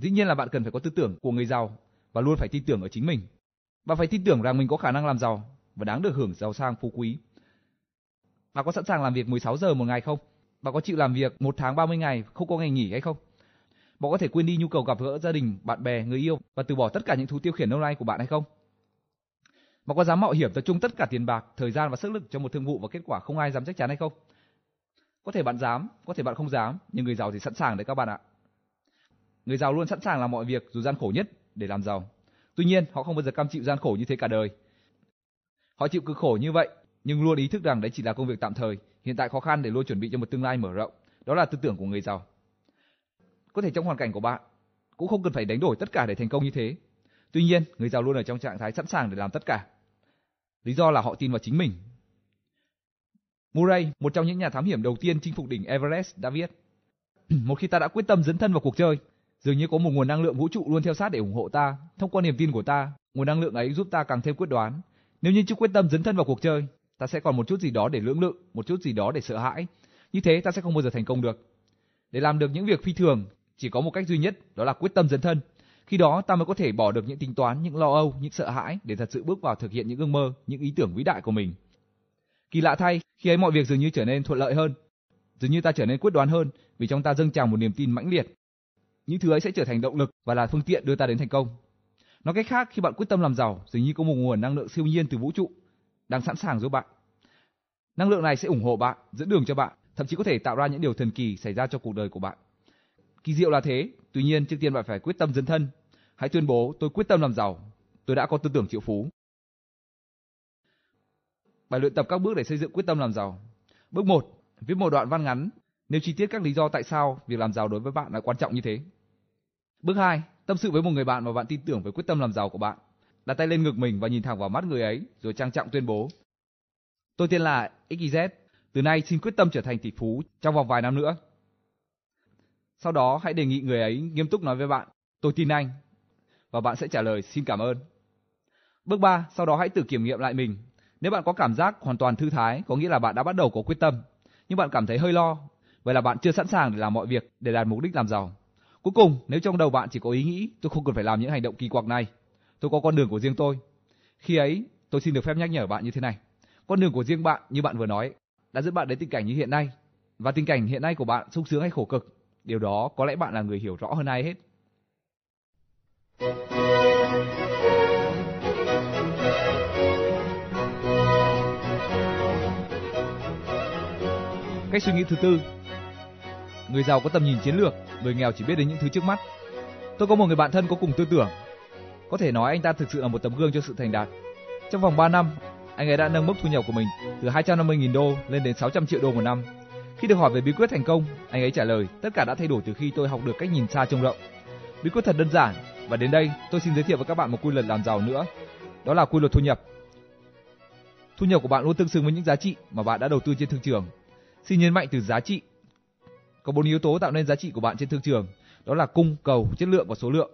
Dĩ nhiên là bạn cần phải có tư tưởng của người giàu và luôn phải tin tưởng ở chính mình. Bạn phải tin tưởng rằng mình có khả năng làm giàu và đáng được hưởng giàu sang phú quý. Bạn có sẵn sàng làm việc 16 giờ một ngày không? Bạn có chịu làm việc một tháng 30 ngày không có ngày nghỉ hay không? Bạn có thể quên đi nhu cầu gặp gỡ gia đình, bạn bè, người yêu và từ bỏ tất cả những thú tiêu khiển lâu nay của bạn hay không? Bạn có dám mạo hiểm tập trung tất cả tiền bạc, thời gian và sức lực cho một thương vụ và kết quả không ai dám chắc chắn hay không? Có thể bạn dám, có thể bạn không dám, nhưng người giàu thì sẵn sàng đấy các bạn ạ. Người giàu luôn sẵn sàng làm mọi việc dù gian khổ nhất để làm giàu. Tuy nhiên, họ không bao giờ cam chịu gian khổ như thế cả đời. Họ chịu cực khổ như vậy, nhưng luôn ý thức rằng đấy chỉ là công việc tạm thời, hiện tại khó khăn để luôn chuẩn bị cho một tương lai mở rộng. Đó là tư tưởng của người giàu. Có thể trong hoàn cảnh của bạn cũng không cần phải đánh đổi tất cả để thành công như thế. Tuy nhiên, người giàu luôn ở trong trạng thái sẵn sàng để làm tất cả. Lý do là họ tin vào chính mình. Murray, một trong những nhà thám hiểm đầu tiên chinh phục đỉnh Everest đã viết: Một khi ta đã quyết tâm dấn thân vào cuộc chơi, dường như có một nguồn năng lượng vũ trụ luôn theo sát để ủng hộ ta. Thông qua niềm tin của ta, nguồn năng lượng ấy giúp ta càng thêm quyết đoán. Nếu như chưa quyết tâm dấn thân vào cuộc chơi, ta sẽ còn một chút gì đó để lưỡng lự, một chút gì đó để sợ hãi. Như thế ta sẽ không bao giờ thành công được. Để làm được những việc phi thường, chỉ có một cách duy nhất, đó là quyết tâm dấn thân. Khi đó ta mới có thể bỏ được những tính toán, những lo âu, những sợ hãi để thật sự bước vào thực hiện những ước mơ, những ý tưởng vĩ đại của mình. Kỳ lạ thay, khi ấy mọi việc dường như trở nên thuận lợi hơn, dường như ta trở nên quyết đoán hơn vì trong ta dâng trào một niềm tin mãnh liệt. Những thứ ấy sẽ trở thành động lực và là phương tiện đưa ta đến thành công. Nói cách khác, khi bạn quyết tâm làm giàu, dường như có một nguồn năng lượng siêu nhiên từ vũ trụ đang sẵn sàng giúp bạn. Năng lượng này sẽ ủng hộ bạn, dẫn đường cho bạn, thậm chí có thể tạo ra những điều thần kỳ xảy ra cho cuộc đời của bạn. Kỳ diệu là thế, tuy nhiên trước tiên bạn phải quyết tâm dấn thân. Hãy tuyên bố tôi quyết tâm làm giàu, tôi đã có tư tưởng triệu phú. Bài luyện tập các bước để xây dựng quyết tâm làm giàu. Bước 1. Viết một đoạn văn ngắn, nêu chi tiết các lý do tại sao việc làm giàu đối với bạn là quan trọng như thế. Bước 2. Tâm sự với một người bạn mà bạn tin tưởng về quyết tâm làm giàu của bạn. Đặt tay lên ngực mình và nhìn thẳng vào mắt người ấy, rồi trang trọng tuyên bố. Tôi tên là XYZ, từ nay xin quyết tâm trở thành tỷ phú trong vòng vài năm nữa. Sau đó hãy đề nghị người ấy nghiêm túc nói với bạn, tôi tin anh. Và bạn sẽ trả lời xin cảm ơn. Bước 3, sau đó hãy tự kiểm nghiệm lại mình. Nếu bạn có cảm giác hoàn toàn thư thái, có nghĩa là bạn đã bắt đầu có quyết tâm. Nhưng bạn cảm thấy hơi lo, vậy là bạn chưa sẵn sàng để làm mọi việc để đạt mục đích làm giàu. Cuối cùng, nếu trong đầu bạn chỉ có ý nghĩ tôi không cần phải làm những hành động kỳ quặc này, tôi có con đường của riêng tôi. Khi ấy, tôi xin được phép nhắc nhở bạn như thế này. Con đường của riêng bạn như bạn vừa nói đã dẫn bạn đến tình cảnh như hiện nay. Và tình cảnh hiện nay của bạn sung sướng hay khổ cực Điều đó có lẽ bạn là người hiểu rõ hơn ai hết. Cách suy nghĩ thứ tư Người giàu có tầm nhìn chiến lược, người nghèo chỉ biết đến những thứ trước mắt. Tôi có một người bạn thân có cùng tư tưởng. Có thể nói anh ta thực sự là một tấm gương cho sự thành đạt. Trong vòng 3 năm, anh ấy đã nâng mức thu nhập của mình từ 250.000 đô lên đến 600 triệu đô một năm. Khi được hỏi về bí quyết thành công, anh ấy trả lời, tất cả đã thay đổi từ khi tôi học được cách nhìn xa trông rộng. Bí quyết thật đơn giản và đến đây tôi xin giới thiệu với các bạn một quy luật làm giàu nữa. Đó là quy luật thu nhập. Thu nhập của bạn luôn tương xứng với những giá trị mà bạn đã đầu tư trên thương trường. Xin nhấn mạnh từ giá trị. Có bốn yếu tố tạo nên giá trị của bạn trên thương trường, đó là cung, cầu, chất lượng và số lượng.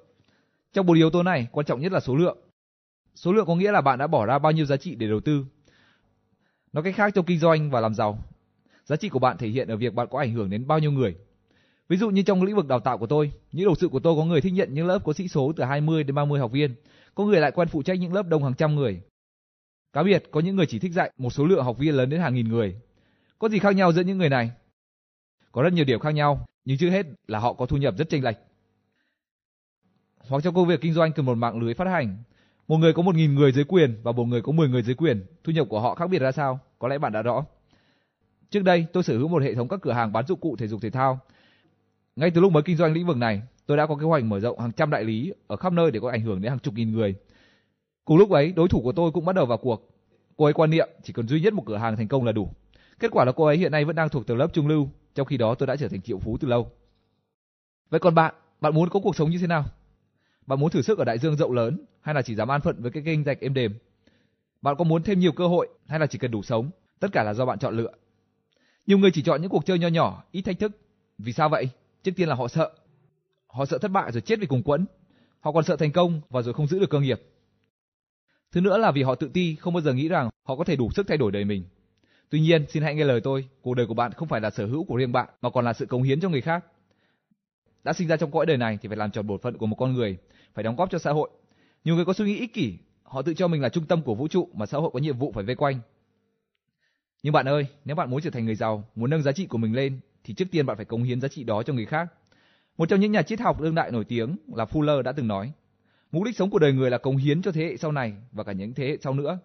Trong bốn yếu tố này, quan trọng nhất là số lượng. Số lượng có nghĩa là bạn đã bỏ ra bao nhiêu giá trị để đầu tư. Nói cách khác trong kinh doanh và làm giàu, Giá trị của bạn thể hiện ở việc bạn có ảnh hưởng đến bao nhiêu người. Ví dụ như trong lĩnh vực đào tạo của tôi, những đầu sự của tôi có người thích nhận những lớp có sĩ số từ 20 đến 30 học viên, có người lại quen phụ trách những lớp đông hàng trăm người. Cá biệt, có những người chỉ thích dạy một số lượng học viên lớn đến hàng nghìn người. Có gì khác nhau giữa những người này? Có rất nhiều điểm khác nhau, nhưng trước hết là họ có thu nhập rất chênh lệch. Hoặc trong công việc kinh doanh cần một mạng lưới phát hành, một người có 1.000 người dưới quyền và một người có 10 người dưới quyền, thu nhập của họ khác biệt ra sao? Có lẽ bạn đã rõ. Trước đây, tôi sở hữu một hệ thống các cửa hàng bán dụng cụ thể dục thể thao. Ngay từ lúc mới kinh doanh lĩnh vực này, tôi đã có kế hoạch mở rộng hàng trăm đại lý ở khắp nơi để có ảnh hưởng đến hàng chục nghìn người. Cùng lúc ấy, đối thủ của tôi cũng bắt đầu vào cuộc. Cô ấy quan niệm chỉ cần duy nhất một cửa hàng thành công là đủ. Kết quả là cô ấy hiện nay vẫn đang thuộc tầng lớp trung lưu, trong khi đó tôi đã trở thành triệu phú từ lâu. Vậy còn bạn, bạn muốn có cuộc sống như thế nào? Bạn muốn thử sức ở đại dương rộng lớn hay là chỉ dám an phận với cái kênh rạch êm đềm? Bạn có muốn thêm nhiều cơ hội hay là chỉ cần đủ sống? Tất cả là do bạn chọn lựa. Nhiều người chỉ chọn những cuộc chơi nho nhỏ, ít thách thức. Vì sao vậy? Trước tiên là họ sợ. Họ sợ thất bại rồi chết vì cùng quẫn. Họ còn sợ thành công và rồi không giữ được cơ nghiệp. Thứ nữa là vì họ tự ti, không bao giờ nghĩ rằng họ có thể đủ sức thay đổi đời mình. Tuy nhiên, xin hãy nghe lời tôi, cuộc đời của bạn không phải là sở hữu của riêng bạn mà còn là sự cống hiến cho người khác. đã sinh ra trong cõi đời này thì phải làm tròn bổn phận của một con người, phải đóng góp cho xã hội. Nhiều người có suy nghĩ ích kỷ, họ tự cho mình là trung tâm của vũ trụ mà xã hội có nhiệm vụ phải vây quanh. Nhưng bạn ơi, nếu bạn muốn trở thành người giàu, muốn nâng giá trị của mình lên, thì trước tiên bạn phải cống hiến giá trị đó cho người khác. Một trong những nhà triết học đương đại nổi tiếng là Fuller đã từng nói, mục đích sống của đời người là cống hiến cho thế hệ sau này và cả những thế hệ sau nữa.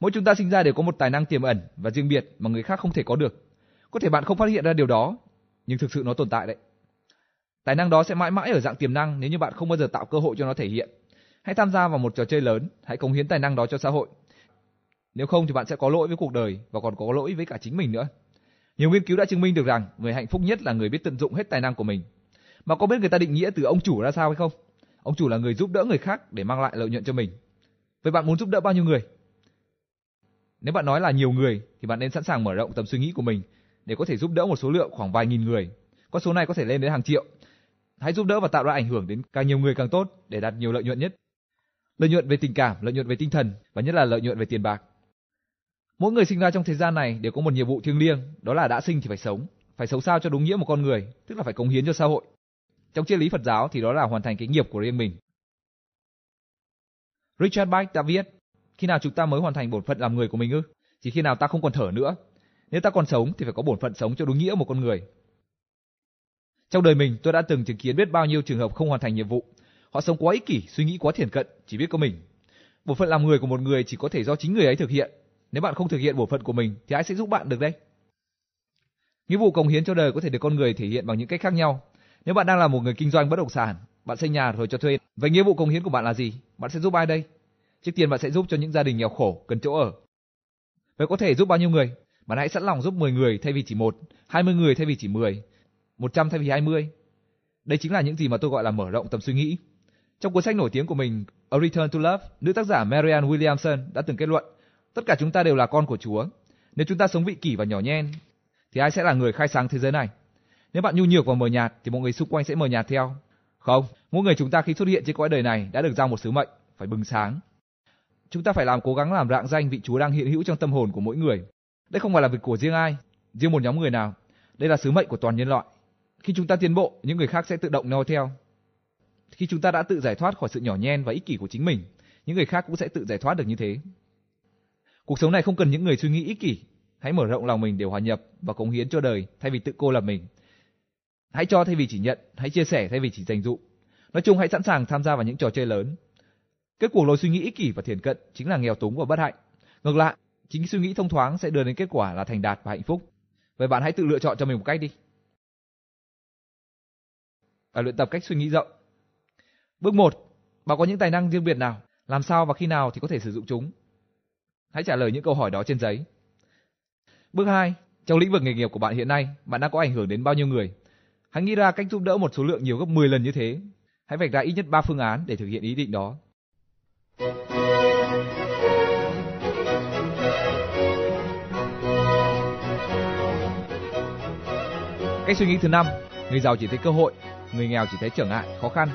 Mỗi chúng ta sinh ra đều có một tài năng tiềm ẩn và riêng biệt mà người khác không thể có được. Có thể bạn không phát hiện ra điều đó, nhưng thực sự nó tồn tại đấy. Tài năng đó sẽ mãi mãi ở dạng tiềm năng nếu như bạn không bao giờ tạo cơ hội cho nó thể hiện. Hãy tham gia vào một trò chơi lớn, hãy cống hiến tài năng đó cho xã hội. Nếu không thì bạn sẽ có lỗi với cuộc đời và còn có lỗi với cả chính mình nữa. Nhiều nghiên cứu đã chứng minh được rằng người hạnh phúc nhất là người biết tận dụng hết tài năng của mình. Mà có biết người ta định nghĩa từ ông chủ ra sao hay không? Ông chủ là người giúp đỡ người khác để mang lại lợi nhuận cho mình. Vậy bạn muốn giúp đỡ bao nhiêu người? Nếu bạn nói là nhiều người thì bạn nên sẵn sàng mở rộng tầm suy nghĩ của mình để có thể giúp đỡ một số lượng khoảng vài nghìn người. Con số này có thể lên đến hàng triệu. Hãy giúp đỡ và tạo ra ảnh hưởng đến càng nhiều người càng tốt để đạt nhiều lợi nhuận nhất. Lợi nhuận về tình cảm, lợi nhuận về tinh thần và nhất là lợi nhuận về tiền bạc. Mỗi người sinh ra trong thế gian này đều có một nhiệm vụ thiêng liêng, đó là đã sinh thì phải sống, phải sống sao cho đúng nghĩa một con người, tức là phải cống hiến cho xã hội. Trong triết lý Phật giáo thì đó là hoàn thành cái nghiệp của riêng mình. Richard Bach đã viết, khi nào chúng ta mới hoàn thành bổn phận làm người của mình ư? Chỉ khi nào ta không còn thở nữa. Nếu ta còn sống thì phải có bổn phận sống cho đúng nghĩa một con người. Trong đời mình, tôi đã từng chứng kiến biết bao nhiêu trường hợp không hoàn thành nhiệm vụ. Họ sống quá ích kỷ, suy nghĩ quá thiển cận, chỉ biết có mình. Bổn phận làm người của một người chỉ có thể do chính người ấy thực hiện. Nếu bạn không thực hiện bổn phận của mình thì ai sẽ giúp bạn được đây? Nghĩa vụ cống hiến cho đời có thể được con người thể hiện bằng những cách khác nhau. Nếu bạn đang là một người kinh doanh bất động sản, bạn xây nhà rồi cho thuê, vậy nghĩa vụ cống hiến của bạn là gì? Bạn sẽ giúp ai đây? Trước tiên bạn sẽ giúp cho những gia đình nghèo khổ cần chỗ ở. Vậy có thể giúp bao nhiêu người? Bạn hãy sẵn lòng giúp 10 người thay vì chỉ một, 20 người thay vì chỉ 10, 100 thay vì 20. Đây chính là những gì mà tôi gọi là mở rộng tầm suy nghĩ. Trong cuốn sách nổi tiếng của mình A Return to Love, nữ tác giả Marianne Williamson đã từng kết luận, tất cả chúng ta đều là con của Chúa. Nếu chúng ta sống vị kỷ và nhỏ nhen, thì ai sẽ là người khai sáng thế giới này? Nếu bạn nhu nhược và mờ nhạt, thì mọi người xung quanh sẽ mờ nhạt theo. Không, mỗi người chúng ta khi xuất hiện trên cõi đời này đã được giao một sứ mệnh, phải bừng sáng. Chúng ta phải làm cố gắng làm rạng danh vị Chúa đang hiện hữu trong tâm hồn của mỗi người. Đây không phải là việc của riêng ai, riêng một nhóm người nào. Đây là sứ mệnh của toàn nhân loại. Khi chúng ta tiến bộ, những người khác sẽ tự động noi theo. Khi chúng ta đã tự giải thoát khỏi sự nhỏ nhen và ích kỷ của chính mình, những người khác cũng sẽ tự giải thoát được như thế. Cuộc sống này không cần những người suy nghĩ ích kỷ. Hãy mở rộng lòng mình để hòa nhập và cống hiến cho đời thay vì tự cô lập mình. Hãy cho thay vì chỉ nhận, hãy chia sẻ thay vì chỉ dành dụ. Nói chung hãy sẵn sàng tham gia vào những trò chơi lớn. Kết quả lối suy nghĩ ích kỷ và thiển cận chính là nghèo túng và bất hạnh. Ngược lại, chính suy nghĩ thông thoáng sẽ đưa đến kết quả là thành đạt và hạnh phúc. Vậy bạn hãy tự lựa chọn cho mình một cách đi. Và luyện tập cách suy nghĩ rộng. Bước 1. Bạn có những tài năng riêng biệt nào? Làm sao và khi nào thì có thể sử dụng chúng? Hãy trả lời những câu hỏi đó trên giấy. Bước 2. Trong lĩnh vực nghề nghiệp của bạn hiện nay, bạn đang có ảnh hưởng đến bao nhiêu người? Hãy nghĩ ra cách giúp đỡ một số lượng nhiều gấp 10 lần như thế. Hãy vạch ra ít nhất 3 phương án để thực hiện ý định đó. Cách suy nghĩ thứ năm, người giàu chỉ thấy cơ hội, người nghèo chỉ thấy trở ngại, khó khăn.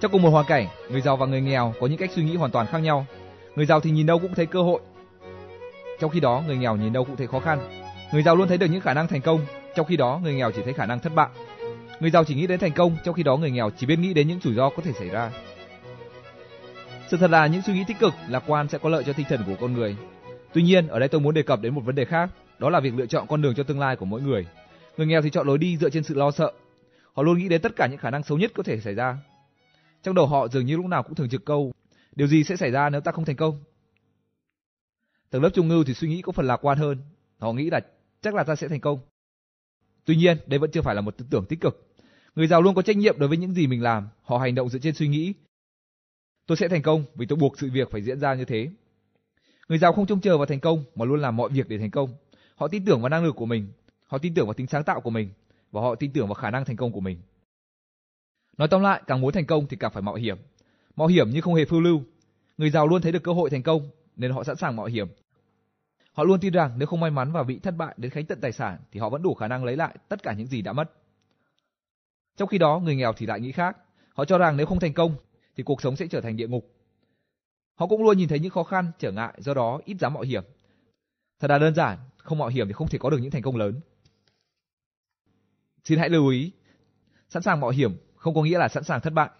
Trong cùng một hoàn cảnh, người giàu và người nghèo có những cách suy nghĩ hoàn toàn khác nhau. Người giàu thì nhìn đâu cũng thấy cơ hội, trong khi đó người nghèo nhìn đâu cũng thấy khó khăn. Người giàu luôn thấy được những khả năng thành công, trong khi đó người nghèo chỉ thấy khả năng thất bại. Người giàu chỉ nghĩ đến thành công, trong khi đó người nghèo chỉ biết nghĩ đến những rủi ro có thể xảy ra. Sự thật là những suy nghĩ tích cực, lạc quan sẽ có lợi cho tinh thần của con người. Tuy nhiên, ở đây tôi muốn đề cập đến một vấn đề khác, đó là việc lựa chọn con đường cho tương lai của mỗi người. Người nghèo thì chọn lối đi dựa trên sự lo sợ. Họ luôn nghĩ đến tất cả những khả năng xấu nhất có thể xảy ra. Trong đầu họ dường như lúc nào cũng thường trực câu, điều gì sẽ xảy ra nếu ta không thành công? Tầng lớp trung ngưu thì suy nghĩ có phần lạc quan hơn. Họ nghĩ là chắc là ta sẽ thành công. Tuy nhiên, đây vẫn chưa phải là một tư tưởng tích cực. Người giàu luôn có trách nhiệm đối với những gì mình làm, họ hành động dựa trên suy nghĩ. Tôi sẽ thành công vì tôi buộc sự việc phải diễn ra như thế. Người giàu không trông chờ vào thành công mà luôn làm mọi việc để thành công. Họ tin tưởng vào năng lực của mình, họ tin tưởng vào tính sáng tạo của mình và họ tin tưởng vào khả năng thành công của mình. Nói tóm lại, càng muốn thành công thì càng phải mạo hiểm. Mạo hiểm nhưng không hề phiêu lưu. Người giàu luôn thấy được cơ hội thành công nên họ sẵn sàng mạo hiểm. Họ luôn tin rằng nếu không may mắn và bị thất bại đến khánh tận tài sản thì họ vẫn đủ khả năng lấy lại tất cả những gì đã mất. Trong khi đó, người nghèo thì lại nghĩ khác. Họ cho rằng nếu không thành công thì cuộc sống sẽ trở thành địa ngục. Họ cũng luôn nhìn thấy những khó khăn, trở ngại, do đó ít dám mạo hiểm. Thật là đơn giản, không mạo hiểm thì không thể có được những thành công lớn. Xin hãy lưu ý, Sẵn sàng mạo hiểm không có nghĩa là sẵn sàng thất bại.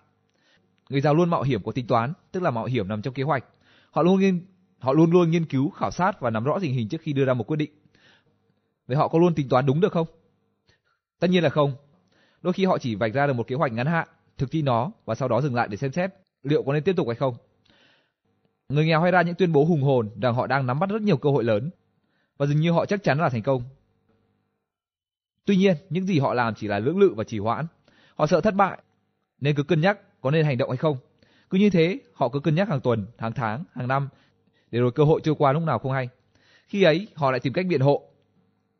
Người giàu luôn mạo hiểm có tính toán, tức là mạo hiểm nằm trong kế hoạch. Họ luôn nghiên họ luôn luôn nghiên cứu, khảo sát và nắm rõ tình hình trước khi đưa ra một quyết định. Vậy họ có luôn tính toán đúng được không? Tất nhiên là không. Đôi khi họ chỉ vạch ra được một kế hoạch ngắn hạn, thực thi nó và sau đó dừng lại để xem xét liệu có nên tiếp tục hay không. Người nghèo hay ra những tuyên bố hùng hồn rằng họ đang nắm bắt rất nhiều cơ hội lớn và dường như họ chắc chắn là thành công. Tuy nhiên, những gì họ làm chỉ là lưỡng lự và trì hoãn. Họ sợ thất bại nên cứ cân nhắc có nên hành động hay không. Cứ như thế, họ cứ cân nhắc hàng tuần, hàng tháng, hàng năm để rồi cơ hội trôi qua lúc nào không hay. Khi ấy, họ lại tìm cách biện hộ.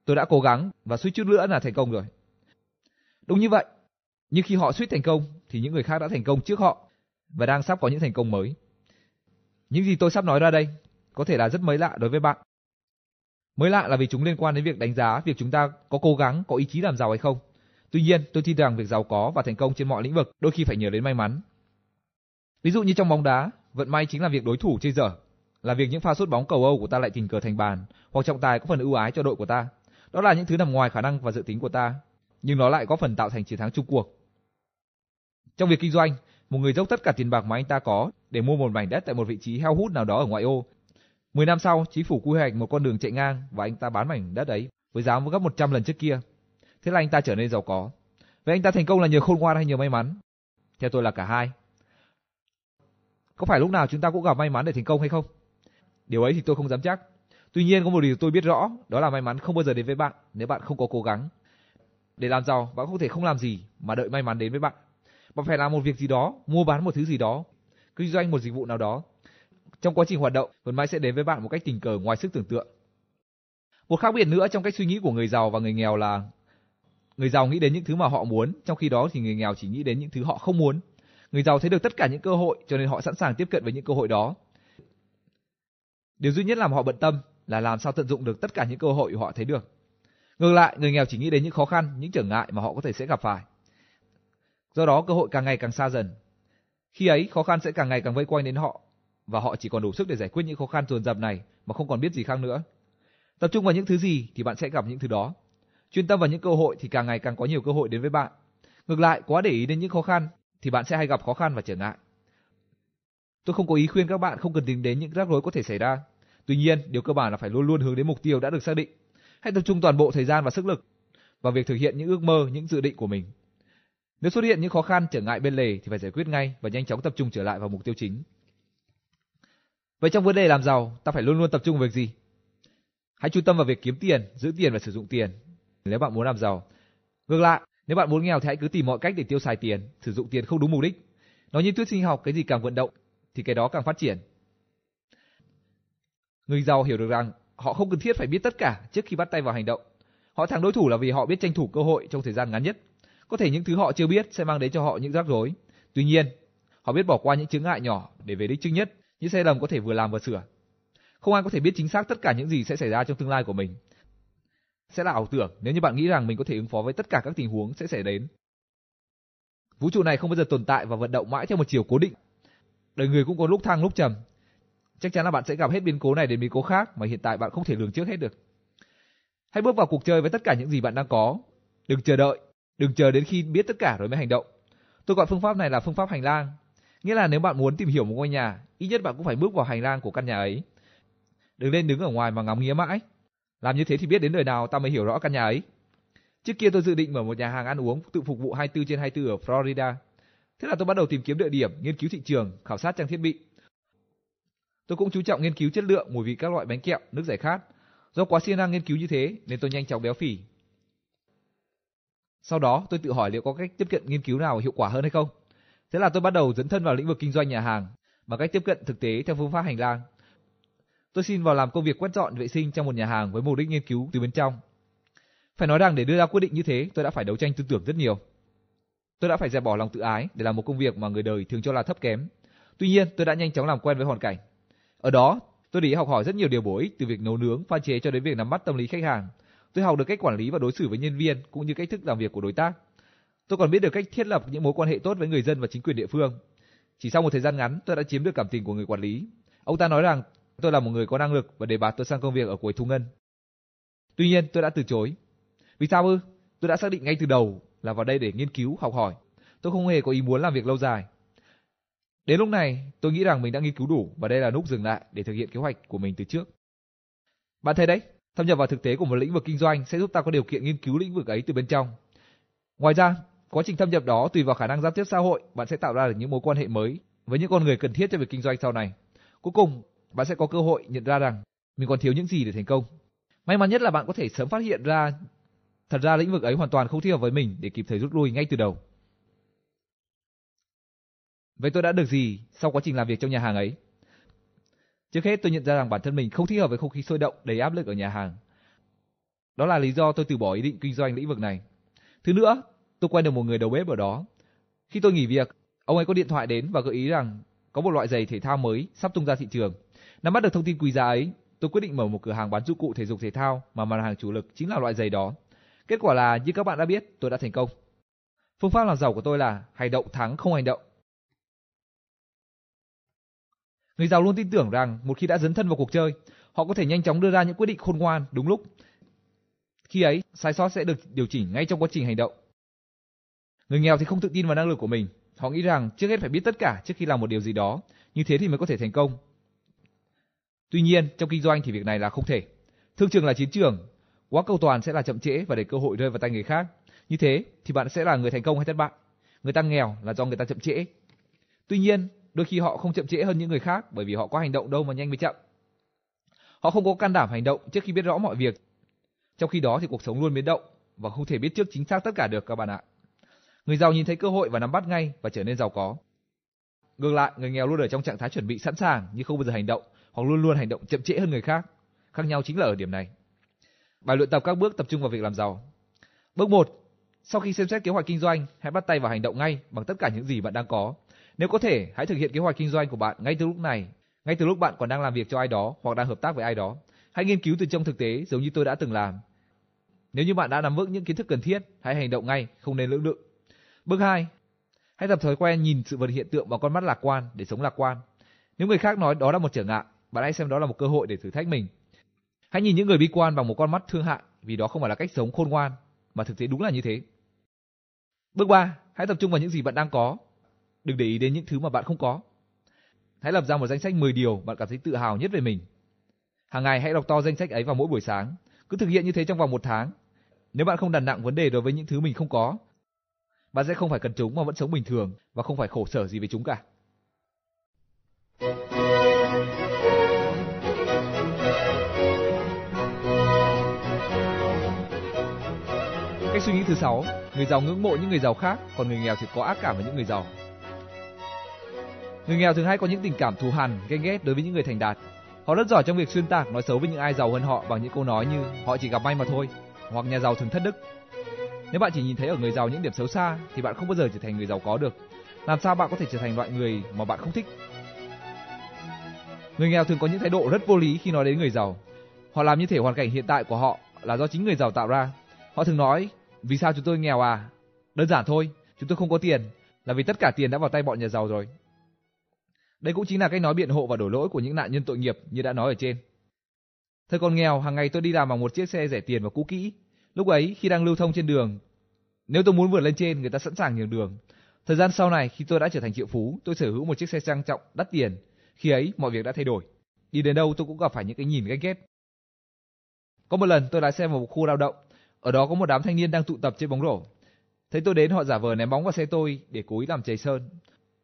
Tôi đã cố gắng và suýt chút nữa là thành công rồi. Đúng như vậy, nhưng khi họ suýt thành công thì những người khác đã thành công trước họ và đang sắp có những thành công mới. Những gì tôi sắp nói ra đây có thể là rất mới lạ đối với bạn. Mới lạ là vì chúng liên quan đến việc đánh giá việc chúng ta có cố gắng, có ý chí làm giàu hay không. Tuy nhiên, tôi tin rằng việc giàu có và thành công trên mọi lĩnh vực đôi khi phải nhờ đến may mắn. Ví dụ như trong bóng đá, vận may chính là việc đối thủ chơi dở, là việc những pha sút bóng cầu Âu của ta lại tình cờ thành bàn, hoặc trọng tài có phần ưu ái cho đội của ta. Đó là những thứ nằm ngoài khả năng và dự tính của ta, nhưng nó lại có phần tạo thành chiến thắng chung cuộc. Trong việc kinh doanh, một người dốc tất cả tiền bạc mà anh ta có để mua một mảnh đất tại một vị trí heo hút nào đó ở ngoại ô. 10 năm sau, chính phủ quy hoạch một con đường chạy ngang và anh ta bán mảnh đất ấy với giá gấp 100 lần trước kia. Thế là anh ta trở nên giàu có. Vậy anh ta thành công là nhờ khôn ngoan hay nhờ may mắn? Theo tôi là cả hai. Có phải lúc nào chúng ta cũng gặp may mắn để thành công hay không? Điều ấy thì tôi không dám chắc. Tuy nhiên có một điều tôi biết rõ, đó là may mắn không bao giờ đến với bạn nếu bạn không có cố gắng. Để làm giàu, bạn không thể không làm gì mà đợi may mắn đến với bạn. Bạn phải làm một việc gì đó, mua bán một thứ gì đó, kinh doanh một dịch vụ nào đó. Trong quá trình hoạt động, vận may sẽ đến với bạn một cách tình cờ ngoài sức tưởng tượng. Một khác biệt nữa trong cách suy nghĩ của người giàu và người nghèo là người giàu nghĩ đến những thứ mà họ muốn, trong khi đó thì người nghèo chỉ nghĩ đến những thứ họ không muốn. Người giàu thấy được tất cả những cơ hội cho nên họ sẵn sàng tiếp cận với những cơ hội đó. Điều duy nhất làm họ bận tâm là làm sao tận dụng được tất cả những cơ hội họ thấy được. Ngược lại, người nghèo chỉ nghĩ đến những khó khăn, những trở ngại mà họ có thể sẽ gặp phải. Do đó cơ hội càng ngày càng xa dần. Khi ấy khó khăn sẽ càng ngày càng vây quanh đến họ và họ chỉ còn đủ sức để giải quyết những khó khăn dồn dập này mà không còn biết gì khác nữa. Tập trung vào những thứ gì thì bạn sẽ gặp những thứ đó. Chuyên tâm vào những cơ hội thì càng ngày càng có nhiều cơ hội đến với bạn. Ngược lại, quá để ý đến những khó khăn thì bạn sẽ hay gặp khó khăn và trở ngại. Tôi không có ý khuyên các bạn không cần tính đến những rắc rối có thể xảy ra. Tuy nhiên, điều cơ bản là phải luôn luôn hướng đến mục tiêu đã được xác định. Hãy tập trung toàn bộ thời gian và sức lực vào việc thực hiện những ước mơ, những dự định của mình. Nếu xuất hiện những khó khăn, trở ngại bên lề thì phải giải quyết ngay và nhanh chóng tập trung trở lại vào mục tiêu chính. Vậy trong vấn đề làm giàu, ta phải luôn luôn tập trung vào việc gì? Hãy chú tâm vào việc kiếm tiền, giữ tiền và sử dụng tiền. Nếu bạn muốn làm giàu. Ngược lại, nếu bạn muốn nghèo thì hãy cứ tìm mọi cách để tiêu xài tiền, sử dụng tiền không đúng mục đích. Nói như thuyết sinh học, cái gì càng vận động thì cái đó càng phát triển. Người giàu hiểu được rằng họ không cần thiết phải biết tất cả trước khi bắt tay vào hành động. Họ thắng đối thủ là vì họ biết tranh thủ cơ hội trong thời gian ngắn nhất. Có thể những thứ họ chưa biết sẽ mang đến cho họ những rắc rối. Tuy nhiên, họ biết bỏ qua những chướng ngại nhỏ để về đích trước nhất, những sai lầm có thể vừa làm vừa sửa. Không ai có thể biết chính xác tất cả những gì sẽ xảy ra trong tương lai của mình. Sẽ là ảo tưởng nếu như bạn nghĩ rằng mình có thể ứng phó với tất cả các tình huống sẽ xảy đến. Vũ trụ này không bao giờ tồn tại và vận động mãi theo một chiều cố định. Đời người cũng có lúc thăng lúc trầm. Chắc chắn là bạn sẽ gặp hết biến cố này đến biến cố khác mà hiện tại bạn không thể lường trước hết được. Hãy bước vào cuộc chơi với tất cả những gì bạn đang có. Đừng chờ đợi, đừng chờ đến khi biết tất cả rồi mới hành động. Tôi gọi phương pháp này là phương pháp hành lang. Nghĩa là nếu bạn muốn tìm hiểu một ngôi nhà, ít nhất bạn cũng phải bước vào hành lang của căn nhà ấy. Đừng lên đứng ở ngoài mà ngắm nghía mãi. Làm như thế thì biết đến đời nào ta mới hiểu rõ căn nhà ấy. Trước kia tôi dự định mở một nhà hàng ăn uống tự phục vụ 24 trên 24 ở Florida. Thế là tôi bắt đầu tìm kiếm địa điểm, nghiên cứu thị trường, khảo sát trang thiết bị. Tôi cũng chú trọng nghiên cứu chất lượng, mùi vị các loại bánh kẹo, nước giải khát. Do quá siêng năng nghiên cứu như thế nên tôi nhanh chóng béo phì. Sau đó tôi tự hỏi liệu có cách tiếp cận nghiên cứu nào hiệu quả hơn hay không. Thế là tôi bắt đầu dẫn thân vào lĩnh vực kinh doanh nhà hàng bằng cách tiếp cận thực tế theo phương pháp hành lang. Tôi xin vào làm công việc quét dọn vệ sinh trong một nhà hàng với mục đích nghiên cứu từ bên trong. Phải nói rằng để đưa ra quyết định như thế, tôi đã phải đấu tranh tư tưởng rất nhiều. Tôi đã phải dẹp bỏ lòng tự ái để làm một công việc mà người đời thường cho là thấp kém. Tuy nhiên, tôi đã nhanh chóng làm quen với hoàn cảnh. Ở đó, tôi để học hỏi rất nhiều điều bổ ích từ việc nấu nướng, pha chế cho đến việc nắm bắt tâm lý khách hàng. Tôi học được cách quản lý và đối xử với nhân viên cũng như cách thức làm việc của đối tác. Tôi còn biết được cách thiết lập những mối quan hệ tốt với người dân và chính quyền địa phương. Chỉ sau một thời gian ngắn, tôi đã chiếm được cảm tình của người quản lý. Ông ta nói rằng tôi là một người có năng lực và đề bạt tôi sang công việc ở cuối thu ngân. Tuy nhiên, tôi đã từ chối. Vì sao ư? Tôi đã xác định ngay từ đầu là vào đây để nghiên cứu, học hỏi. Tôi không hề có ý muốn làm việc lâu dài. Đến lúc này, tôi nghĩ rằng mình đã nghiên cứu đủ và đây là lúc dừng lại để thực hiện kế hoạch của mình từ trước. Bạn thấy đấy, thâm nhập vào thực tế của một lĩnh vực kinh doanh sẽ giúp ta có điều kiện nghiên cứu lĩnh vực ấy từ bên trong. Ngoài ra, quá trình thâm nhập đó tùy vào khả năng giao tiếp xã hội, bạn sẽ tạo ra được những mối quan hệ mới với những con người cần thiết cho việc kinh doanh sau này. Cuối cùng, bạn sẽ có cơ hội nhận ra rằng mình còn thiếu những gì để thành công. May mắn nhất là bạn có thể sớm phát hiện ra thật ra lĩnh vực ấy hoàn toàn không thích hợp với mình để kịp thời rút lui ngay từ đầu. Vậy tôi đã được gì sau quá trình làm việc trong nhà hàng ấy? Trước hết tôi nhận ra rằng bản thân mình không thích hợp với không khí sôi động đầy áp lực ở nhà hàng. Đó là lý do tôi từ bỏ ý định kinh doanh lĩnh vực này. Thứ nữa, tôi quen được một người đầu bếp ở đó. Khi tôi nghỉ việc, ông ấy có điện thoại đến và gợi ý rằng có một loại giày thể thao mới sắp tung ra thị trường. Nắm bắt được thông tin quý giá ấy, tôi quyết định mở một cửa hàng bán dụng cụ thể dục thể thao mà mặt hàng chủ lực chính là loại giày đó. Kết quả là như các bạn đã biết, tôi đã thành công. Phương pháp làm giàu của tôi là hành động thắng không hành động. Người giàu luôn tin tưởng rằng một khi đã dấn thân vào cuộc chơi, họ có thể nhanh chóng đưa ra những quyết định khôn ngoan đúng lúc. Khi ấy, sai sót sẽ được điều chỉnh ngay trong quá trình hành động. Người nghèo thì không tự tin vào năng lực của mình. Họ nghĩ rằng trước hết phải biết tất cả trước khi làm một điều gì đó, như thế thì mới có thể thành công. Tuy nhiên, trong kinh doanh thì việc này là không thể. Thương trường là chiến trường, quá cầu toàn sẽ là chậm trễ và để cơ hội rơi vào tay người khác. Như thế thì bạn sẽ là người thành công hay thất bại. Người ta nghèo là do người ta chậm trễ. Tuy nhiên, đôi khi họ không chậm trễ hơn những người khác bởi vì họ có hành động đâu mà nhanh với chậm. Họ không có can đảm hành động trước khi biết rõ mọi việc. Trong khi đó thì cuộc sống luôn biến động và không thể biết trước chính xác tất cả được các bạn ạ. Người giàu nhìn thấy cơ hội và nắm bắt ngay và trở nên giàu có. Ngược lại, người nghèo luôn ở trong trạng thái chuẩn bị sẵn sàng nhưng không bao giờ hành động, hoặc luôn luôn hành động chậm trễ hơn người khác. Khác nhau chính là ở điểm này. Bài luyện tập các bước tập trung vào việc làm giàu. Bước 1. Sau khi xem xét kế hoạch kinh doanh, hãy bắt tay vào hành động ngay bằng tất cả những gì bạn đang có. Nếu có thể, hãy thực hiện kế hoạch kinh doanh của bạn ngay từ lúc này, ngay từ lúc bạn còn đang làm việc cho ai đó hoặc đang hợp tác với ai đó. Hãy nghiên cứu từ trong thực tế giống như tôi đã từng làm. Nếu như bạn đã nắm vững những kiến thức cần thiết, hãy hành động ngay, không nên lưỡng lự. Bước 2. Hãy tập thói quen nhìn sự vật hiện tượng bằng con mắt lạc quan để sống lạc quan. Nếu người khác nói đó là một trở ngại, bạn hãy xem đó là một cơ hội để thử thách mình. Hãy nhìn những người bi quan bằng một con mắt thương hại, vì đó không phải là cách sống khôn ngoan, mà thực tế đúng là như thế. Bước 3. Hãy tập trung vào những gì bạn đang có. Đừng để ý đến những thứ mà bạn không có. Hãy lập ra một danh sách 10 điều bạn cảm thấy tự hào nhất về mình. Hàng ngày hãy đọc to danh sách ấy vào mỗi buổi sáng. Cứ thực hiện như thế trong vòng một tháng. Nếu bạn không đặt nặng vấn đề đối với những thứ mình không có, bạn sẽ không phải cần chúng mà vẫn sống bình thường và không phải khổ sở gì với chúng cả. Cách suy nghĩ thứ sáu, người giàu ngưỡng mộ những người giàu khác, còn người nghèo thì có ác cảm với những người giàu. Người nghèo thường hay có những tình cảm thù hằn, ghen ghét đối với những người thành đạt. Họ rất giỏi trong việc xuyên tạc, nói xấu với những ai giàu hơn họ bằng những câu nói như họ chỉ gặp may mà thôi, hoặc nhà giàu thường thất đức. Nếu bạn chỉ nhìn thấy ở người giàu những điểm xấu xa thì bạn không bao giờ trở thành người giàu có được. Làm sao bạn có thể trở thành loại người mà bạn không thích? Người nghèo thường có những thái độ rất vô lý khi nói đến người giàu. Họ làm như thể hoàn cảnh hiện tại của họ là do chính người giàu tạo ra. Họ thường nói, vì sao chúng tôi nghèo à? Đơn giản thôi, chúng tôi không có tiền, là vì tất cả tiền đã vào tay bọn nhà giàu rồi. Đây cũng chính là cách nói biện hộ và đổ lỗi của những nạn nhân tội nghiệp như đã nói ở trên. Thời còn nghèo, hàng ngày tôi đi làm bằng một chiếc xe rẻ tiền và cũ kỹ. Lúc ấy, khi đang lưu thông trên đường, nếu tôi muốn vượt lên trên, người ta sẵn sàng nhường đường. Thời gian sau này, khi tôi đã trở thành triệu phú, tôi sở hữu một chiếc xe sang trọng, đắt tiền. Khi ấy, mọi việc đã thay đổi. Đi đến đâu tôi cũng gặp phải những cái nhìn ghét ghét. Có một lần tôi lái xe vào một khu lao động, ở đó có một đám thanh niên đang tụ tập chơi bóng rổ. Thấy tôi đến họ giả vờ ném bóng vào xe tôi để cố ý làm chảy sơn.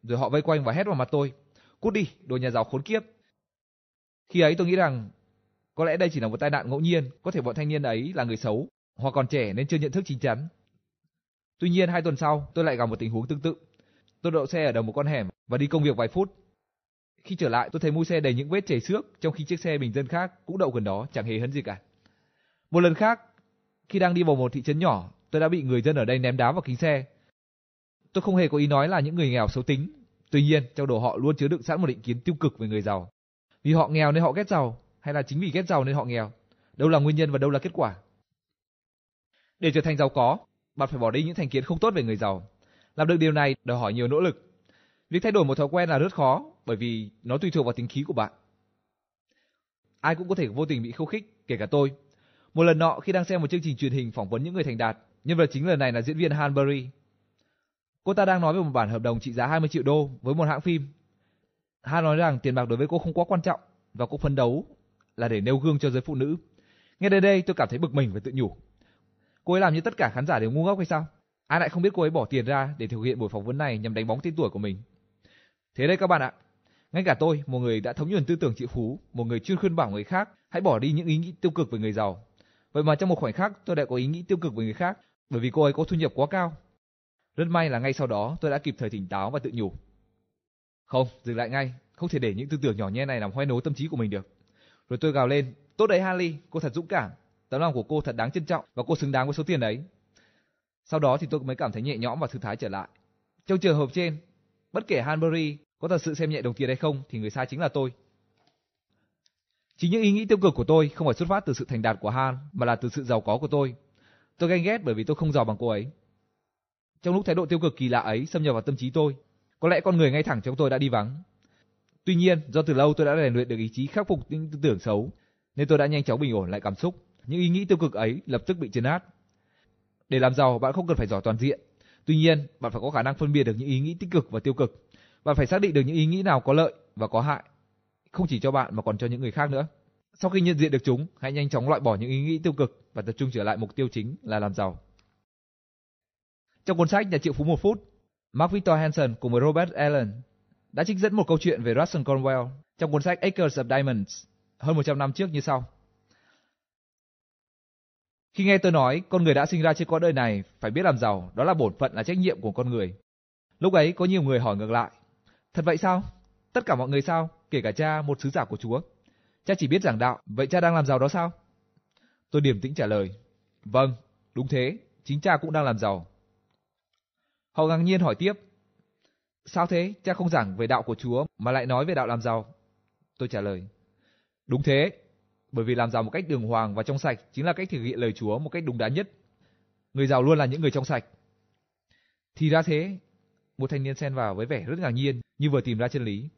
Rồi họ vây quanh và hét vào mặt tôi. Cút đi, đồ nhà giàu khốn kiếp. Khi ấy tôi nghĩ rằng có lẽ đây chỉ là một tai nạn ngẫu nhiên, có thể bọn thanh niên ấy là người xấu, hoặc còn trẻ nên chưa nhận thức chính chắn. Tuy nhiên hai tuần sau, tôi lại gặp một tình huống tương tự. Tôi đậu xe ở đầu một con hẻm và đi công việc vài phút. Khi trở lại, tôi thấy mui xe đầy những vết chảy xước, trong khi chiếc xe bình dân khác cũng đậu gần đó, chẳng hề hấn gì cả. Một lần khác, khi đang đi vào một thị trấn nhỏ, tôi đã bị người dân ở đây ném đá vào kính xe. Tôi không hề có ý nói là những người nghèo xấu tính, tuy nhiên trong đầu họ luôn chứa đựng sẵn một định kiến tiêu cực về người giàu. Vì họ nghèo nên họ ghét giàu, hay là chính vì ghét giàu nên họ nghèo? Đâu là nguyên nhân và đâu là kết quả? Để trở thành giàu có, bạn phải bỏ đi những thành kiến không tốt về người giàu. Làm được điều này đòi hỏi nhiều nỗ lực. Việc thay đổi một thói quen là rất khó, bởi vì nó tùy thuộc vào tính khí của bạn. Ai cũng có thể vô tình bị khiêu khích, kể cả tôi. Một lần nọ khi đang xem một chương trình truyền hình phỏng vấn những người thành đạt, Nhân vật chính lần này là diễn viên Hanbury. Cô ta đang nói về một bản hợp đồng trị giá 20 triệu đô với một hãng phim. Han nói rằng tiền bạc đối với cô không quá quan trọng và cô phấn đấu là để nêu gương cho giới phụ nữ. Nghe đến đây tôi cảm thấy bực mình và tự nhủ. Cô ấy làm như tất cả khán giả đều ngu ngốc hay sao? Ai lại không biết cô ấy bỏ tiền ra để thực hiện buổi phỏng vấn này nhằm đánh bóng tên tuổi của mình. Thế đây các bạn ạ, ngay cả tôi, một người đã thống nhuần tư tưởng triệu phú, một người chuyên khuyên bảo người khác hãy bỏ đi những ý nghĩ tiêu cực về người giàu. Vậy mà trong một khoảnh khắc tôi đã có ý nghĩ tiêu cực về người khác bởi vì cô ấy có thu nhập quá cao. Rất may là ngay sau đó tôi đã kịp thời tỉnh táo và tự nhủ. Không, dừng lại ngay, không thể để những tư tưởng nhỏ nhen này làm hoai nố tâm trí của mình được. Rồi tôi gào lên, tốt đấy Harley, cô thật dũng cảm, tấm lòng của cô thật đáng trân trọng và cô xứng đáng với số tiền đấy. Sau đó thì tôi mới cảm thấy nhẹ nhõm và thư thái trở lại. Trong trường hợp trên, bất kể Hanbury có thật sự xem nhẹ đồng tiền hay không thì người sai chính là tôi. Chính những ý nghĩ tiêu cực của tôi không phải xuất phát từ sự thành đạt của Han mà là từ sự giàu có của tôi. Tôi ganh ghét bởi vì tôi không giàu bằng cô ấy. Trong lúc thái độ tiêu cực kỳ lạ ấy xâm nhập vào tâm trí tôi, có lẽ con người ngay thẳng trong tôi đã đi vắng. Tuy nhiên, do từ lâu tôi đã rèn luyện được ý chí khắc phục những tư tưởng xấu, nên tôi đã nhanh chóng bình ổn lại cảm xúc. Những ý nghĩ tiêu cực ấy lập tức bị chấn áp. Để làm giàu, bạn không cần phải giỏi toàn diện. Tuy nhiên, bạn phải có khả năng phân biệt được những ý nghĩ tích cực và tiêu cực. Bạn phải xác định được những ý nghĩ nào có lợi và có hại, không chỉ cho bạn mà còn cho những người khác nữa. Sau khi nhận diện được chúng, hãy nhanh chóng loại bỏ những ý nghĩ tiêu cực và tập trung trở lại mục tiêu chính là làm giàu. Trong cuốn sách Nhà triệu phú một phút, Mark Victor Hansen cùng với Robert Allen đã trích dẫn một câu chuyện về Russell Cornwell trong cuốn sách Acres of Diamonds hơn 100 năm trước như sau. Khi nghe tôi nói con người đã sinh ra trên cõi đời này phải biết làm giàu, đó là bổn phận là trách nhiệm của con người. Lúc ấy có nhiều người hỏi ngược lại, thật vậy sao? Tất cả mọi người sao? Kể cả cha, một sứ giả của Chúa. Cha chỉ biết giảng đạo, vậy cha đang làm giàu đó sao? Tôi điềm tĩnh trả lời, vâng, đúng thế, chính cha cũng đang làm giàu. Họ ngạc nhiên hỏi tiếp, sao thế, cha không giảng về đạo của Chúa mà lại nói về đạo làm giàu? Tôi trả lời, đúng thế, bởi vì làm giàu một cách đường hoàng và trong sạch chính là cách thực hiện lời Chúa một cách đúng đắn nhất. Người giàu luôn là những người trong sạch. Thì ra thế, một thanh niên xen vào với vẻ rất ngạc nhiên như vừa tìm ra chân lý.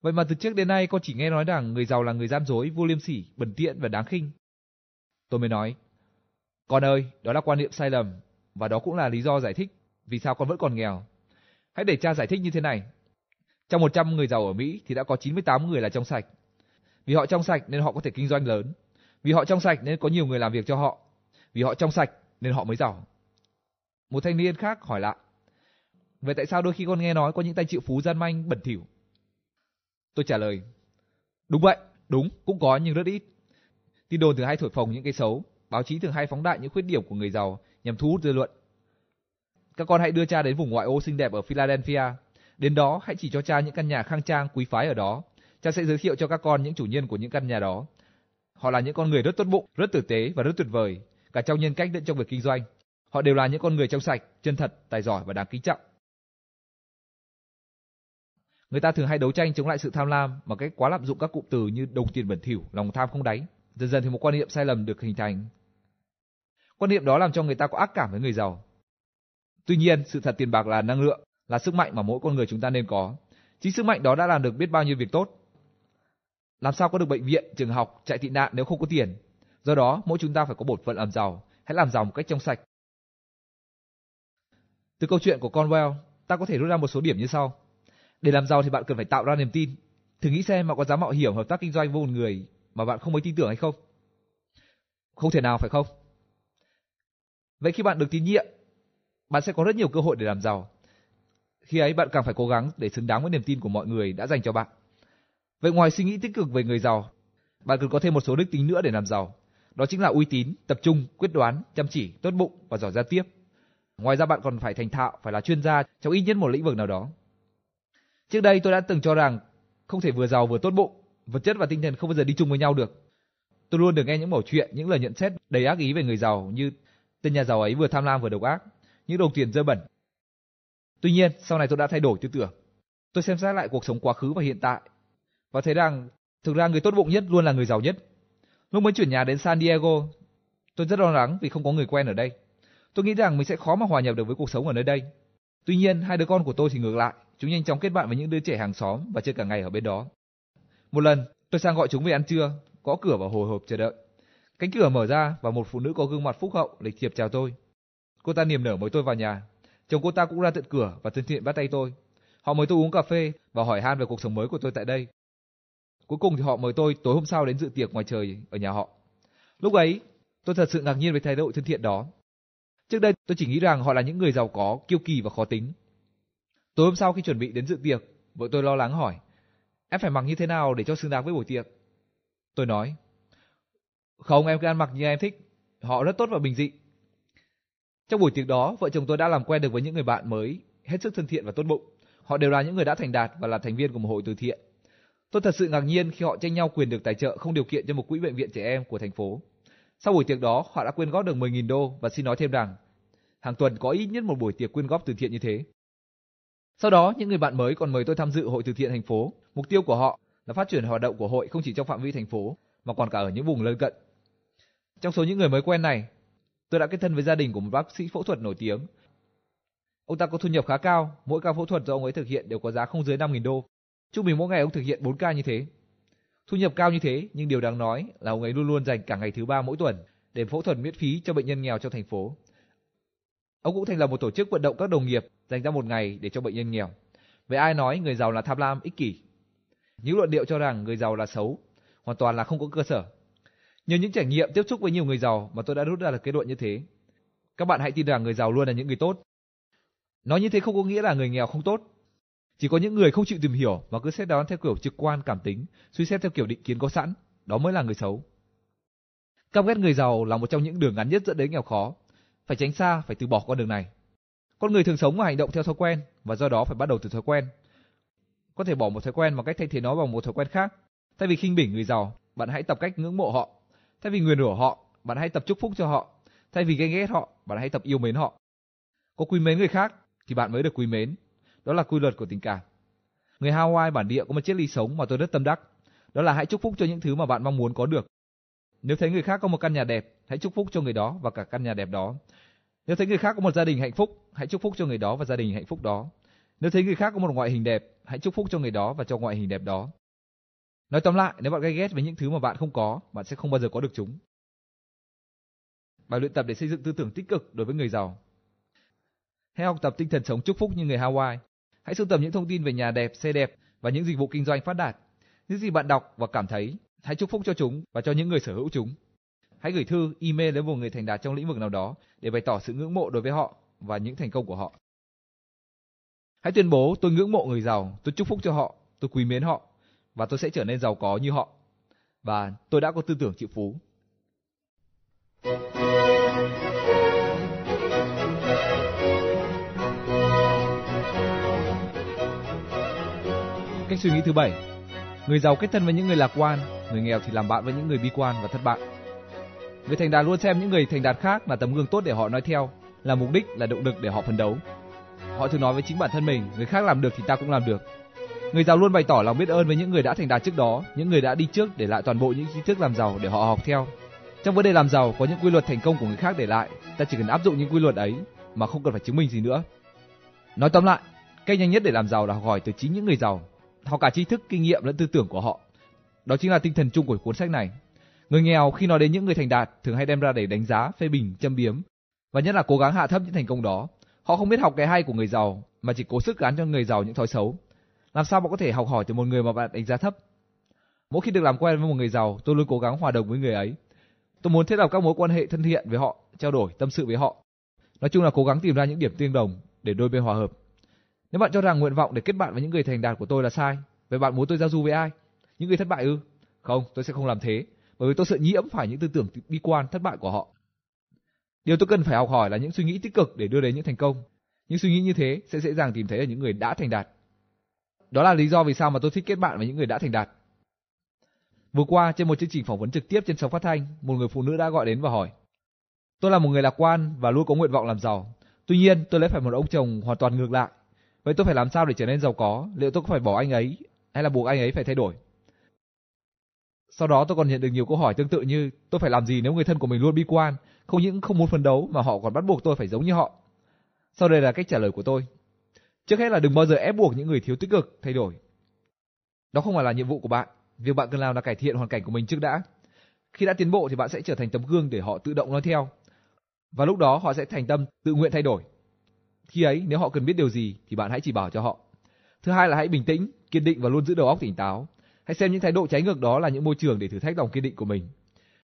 Vậy mà từ trước đến nay con chỉ nghe nói rằng người giàu là người gian dối, vô liêm sỉ, bẩn tiện và đáng khinh. Tôi mới nói, con ơi, đó là quan niệm sai lầm và đó cũng là lý do giải thích vì sao con vẫn còn nghèo. Hãy để cha giải thích như thế này. Trong 100 người giàu ở Mỹ thì đã có 98 người là trong sạch. Vì họ trong sạch nên họ có thể kinh doanh lớn. Vì họ trong sạch nên có nhiều người làm việc cho họ. Vì họ trong sạch nên họ mới giàu. Một thanh niên khác hỏi lại. Vậy tại sao đôi khi con nghe nói có những tay triệu phú gian manh bẩn thỉu? Tôi trả lời. Đúng vậy, đúng, cũng có nhưng rất ít. Tin đồn thường hay thổi phồng những cái xấu, báo chí thường hay phóng đại những khuyết điểm của người giàu nhằm thu hút dư luận. Các con hãy đưa cha đến vùng ngoại ô xinh đẹp ở Philadelphia. Đến đó hãy chỉ cho cha những căn nhà khang trang quý phái ở đó. Cha sẽ giới thiệu cho các con những chủ nhân của những căn nhà đó. Họ là những con người rất tốt bụng, rất tử tế và rất tuyệt vời, cả trong nhân cách lẫn trong việc kinh doanh. Họ đều là những con người trong sạch, chân thật, tài giỏi và đáng kính trọng. Người ta thường hay đấu tranh chống lại sự tham lam bằng cách quá lạm dụng các cụm từ như đồng tiền bẩn thỉu, lòng tham không đáy. Dần dần thì một quan niệm sai lầm được hình thành. Quan niệm đó làm cho người ta có ác cảm với người giàu. Tuy nhiên, sự thật tiền bạc là năng lượng, là sức mạnh mà mỗi con người chúng ta nên có. Chính sức mạnh đó đã làm được biết bao nhiêu việc tốt. Làm sao có được bệnh viện, trường học, chạy tị nạn nếu không có tiền? Do đó, mỗi chúng ta phải có bổn phận làm giàu, hãy làm giàu một cách trong sạch. Từ câu chuyện của Conwell, ta có thể rút ra một số điểm như sau. Để làm giàu thì bạn cần phải tạo ra niềm tin. Thử nghĩ xem bạn có dám mạo hiểm hợp tác kinh doanh với một người mà bạn không mấy tin tưởng hay không? Không thể nào phải không? Vậy khi bạn được tín nhiệm, bạn sẽ có rất nhiều cơ hội để làm giàu. Khi ấy bạn càng phải cố gắng để xứng đáng với niềm tin của mọi người đã dành cho bạn. Vậy ngoài suy nghĩ tích cực về người giàu, bạn cần có thêm một số đức tính nữa để làm giàu. Đó chính là uy tín, tập trung, quyết đoán, chăm chỉ, tốt bụng và giỏi giao tiếp. Ngoài ra bạn còn phải thành thạo, phải là chuyên gia trong ít nhất một lĩnh vực nào đó. Trước đây tôi đã từng cho rằng không thể vừa giàu vừa tốt bụng, vật chất và tinh thần không bao giờ đi chung với nhau được. Tôi luôn được nghe những mẩu chuyện, những lời nhận xét đầy ác ý về người giàu như tên nhà giàu ấy vừa tham lam vừa độc ác, những đồng tiền dơ bẩn. Tuy nhiên, sau này tôi đã thay đổi tư tưởng. Tôi xem xét lại cuộc sống quá khứ và hiện tại và thấy rằng thực ra người tốt bụng nhất luôn là người giàu nhất. Lúc mới chuyển nhà đến San Diego, tôi rất lo lắng vì không có người quen ở đây. Tôi nghĩ rằng mình sẽ khó mà hòa nhập được với cuộc sống ở nơi đây. Tuy nhiên, hai đứa con của tôi thì ngược lại, chúng nhanh chóng kết bạn với những đứa trẻ hàng xóm và chơi cả ngày ở bên đó. Một lần, tôi sang gọi chúng về ăn trưa, gõ cửa và hồi hộp chờ đợi. Cánh cửa mở ra và một phụ nữ có gương mặt phúc hậu lịch thiệp chào tôi. Cô ta niềm nở mời tôi vào nhà. Chồng cô ta cũng ra tận cửa và thân thiện bắt tay tôi. Họ mời tôi uống cà phê và hỏi han về cuộc sống mới của tôi tại đây. Cuối cùng thì họ mời tôi tối hôm sau đến dự tiệc ngoài trời ở nhà họ. Lúc ấy, tôi thật sự ngạc nhiên với thái độ thân thiện đó. Trước đây tôi chỉ nghĩ rằng họ là những người giàu có, kiêu kỳ và khó tính. Tối hôm sau khi chuẩn bị đến dự tiệc, vợ tôi lo lắng hỏi, em phải mặc như thế nào để cho xứng đáng với buổi tiệc? Tôi nói, không em cứ ăn mặc như em thích, họ rất tốt và bình dị. Trong buổi tiệc đó, vợ chồng tôi đã làm quen được với những người bạn mới, hết sức thân thiện và tốt bụng. Họ đều là những người đã thành đạt và là thành viên của một hội từ thiện. Tôi thật sự ngạc nhiên khi họ tranh nhau quyền được tài trợ không điều kiện cho một quỹ bệnh viện trẻ em của thành phố. Sau buổi tiệc đó, họ đã quyên góp được 10.000 đô và xin nói thêm rằng hàng tuần có ít nhất một buổi tiệc quyên góp từ thiện như thế. Sau đó, những người bạn mới còn mời tôi tham dự hội từ thiện thành phố. Mục tiêu của họ là phát triển hoạt động của hội không chỉ trong phạm vi thành phố mà còn cả ở những vùng lân cận. Trong số những người mới quen này, tôi đã kết thân với gia đình của một bác sĩ phẫu thuật nổi tiếng. Ông ta có thu nhập khá cao, mỗi ca phẫu thuật do ông ấy thực hiện đều có giá không dưới 5.000 đô. Trung bình mỗi ngày ông thực hiện 4 ca như thế. Thu nhập cao như thế, nhưng điều đáng nói là ông ấy luôn luôn dành cả ngày thứ ba mỗi tuần để phẫu thuật miễn phí cho bệnh nhân nghèo trong thành phố. Ông cũng thành lập một tổ chức vận động các đồng nghiệp dành ra một ngày để cho bệnh nhân nghèo. Vậy ai nói người giàu là tham lam, ích kỷ? Những luận điệu cho rằng người giàu là xấu, hoàn toàn là không có cơ sở. Nhờ những trải nghiệm tiếp xúc với nhiều người giàu mà tôi đã rút ra được kết luận như thế. Các bạn hãy tin rằng người giàu luôn là những người tốt. Nói như thế không có nghĩa là người nghèo không tốt. Chỉ có những người không chịu tìm hiểu mà cứ xét đoán theo kiểu trực quan cảm tính, suy xét theo kiểu định kiến có sẵn, đó mới là người xấu. Căm ghét người giàu là một trong những đường ngắn nhất dẫn đến nghèo khó. Phải tránh xa, phải từ bỏ con đường này. Con người thường sống và hành động theo thói quen và do đó phải bắt đầu từ thói quen. Có thể bỏ một thói quen bằng cách thay thế nó bằng một thói quen khác. Thay vì khinh bỉ người giàu, bạn hãy tập cách ngưỡng mộ họ. Thay vì nguyền rủa họ, bạn hãy tập chúc phúc cho họ. Thay vì ghen ghét họ, bạn hãy tập yêu mến họ. Có quý mến người khác thì bạn mới được quý mến. Đó là quy luật của tình cảm. Người Hawaii bản địa có một triết lý sống mà tôi rất tâm đắc. Đó là hãy chúc phúc cho những thứ mà bạn mong muốn có được. Nếu thấy người khác có một căn nhà đẹp, hãy chúc phúc cho người đó và cả căn nhà đẹp đó. Nếu thấy người khác có một gia đình hạnh phúc, hãy chúc phúc cho người đó và gia đình hạnh phúc đó. Nếu thấy người khác có một ngoại hình đẹp, hãy chúc phúc cho người đó và cho ngoại hình đẹp đó. Nói tóm lại, nếu bạn gay ghét với những thứ mà bạn không có, bạn sẽ không bao giờ có được chúng. Bài luyện tập để xây dựng tư tưởng tích cực đối với người giàu. Hãy học tập tinh thần sống chúc phúc như người Hawaii. Hãy sưu tầm những thông tin về nhà đẹp, xe đẹp và những dịch vụ kinh doanh phát đạt. Những gì bạn đọc và cảm thấy, hãy chúc phúc cho chúng và cho những người sở hữu chúng. Hãy gửi thư, email đến một người thành đạt trong lĩnh vực nào đó để bày tỏ sự ngưỡng mộ đối với họ và những thành công của họ. Hãy tuyên bố tôi ngưỡng mộ người giàu, tôi chúc phúc cho họ, tôi quý mến họ và tôi sẽ trở nên giàu có như họ. Và tôi đã có tư tưởng chịu phú. Cách suy nghĩ thứ bảy, người giàu kết thân với những người lạc quan, người nghèo thì làm bạn với những người bi quan và thất bại. Người thành đạt luôn xem những người thành đạt khác là tấm gương tốt để họ nói theo, là mục đích, là động lực để họ phấn đấu. Họ thường nói với chính bản thân mình, người khác làm được thì ta cũng làm được. Người giàu luôn bày tỏ lòng biết ơn với những người đã thành đạt trước đó, những người đã đi trước để lại toàn bộ những tri thức làm giàu để họ học theo. Trong vấn đề làm giàu có những quy luật thành công của người khác để lại, ta chỉ cần áp dụng những quy luật ấy mà không cần phải chứng minh gì nữa. Nói tóm lại, cách nhanh nhất để làm giàu là học hỏi từ chính những người giàu, họ cả tri thức, kinh nghiệm lẫn tư tưởng của họ. Đó chính là tinh thần chung của cuốn sách này. Người nghèo khi nói đến những người thành đạt thường hay đem ra để đánh giá, phê bình, châm biếm và nhất là cố gắng hạ thấp những thành công đó. Họ không biết học cái hay của người giàu mà chỉ cố sức gán cho người giàu những thói xấu. Làm sao bạn có thể học hỏi từ một người mà bạn đánh giá thấp? Mỗi khi được làm quen với một người giàu, tôi luôn cố gắng hòa đồng với người ấy. Tôi muốn thiết lập các mối quan hệ thân thiện với họ, trao đổi, tâm sự với họ. Nói chung là cố gắng tìm ra những điểm tương đồng để đôi bên hòa hợp. Nếu bạn cho rằng nguyện vọng để kết bạn với những người thành đạt của tôi là sai, vậy bạn muốn tôi giao du với ai? Những người thất bại ư? Không, tôi sẽ không làm thế, bởi vì tôi sợ nhiễm phải những tư tưởng bi quan thất bại của họ. Điều tôi cần phải học hỏi là những suy nghĩ tích cực để đưa đến những thành công. Những suy nghĩ như thế sẽ dễ dàng tìm thấy ở những người đã thành đạt. Đó là lý do vì sao mà tôi thích kết bạn với những người đã thành đạt. Vừa qua trên một chương trình phỏng vấn trực tiếp trên sóng phát thanh, một người phụ nữ đã gọi đến và hỏi: "Tôi là một người lạc quan và luôn có nguyện vọng làm giàu. Tuy nhiên, tôi lấy phải một ông chồng hoàn toàn ngược lại. Vậy tôi phải làm sao để trở nên giàu có? Liệu tôi có phải bỏ anh ấy hay là buộc anh ấy phải thay đổi?" Sau đó tôi còn nhận được nhiều câu hỏi tương tự như tôi phải làm gì nếu người thân của mình luôn bi quan, không những không muốn phấn đấu mà họ còn bắt buộc tôi phải giống như họ. Sau đây là cách trả lời của tôi. Trước hết là đừng bao giờ ép buộc những người thiếu tích cực thay đổi. Đó không phải là nhiệm vụ của bạn. Việc bạn cần làm là cải thiện hoàn cảnh của mình trước đã. Khi đã tiến bộ thì bạn sẽ trở thành tấm gương để họ tự động nói theo. Và lúc đó họ sẽ thành tâm tự nguyện thay đổi. Khi ấy nếu họ cần biết điều gì thì bạn hãy chỉ bảo cho họ. Thứ hai là hãy bình tĩnh, kiên định và luôn giữ đầu óc tỉnh táo. Hãy xem những thái độ trái ngược đó là những môi trường để thử thách lòng kiên định của mình.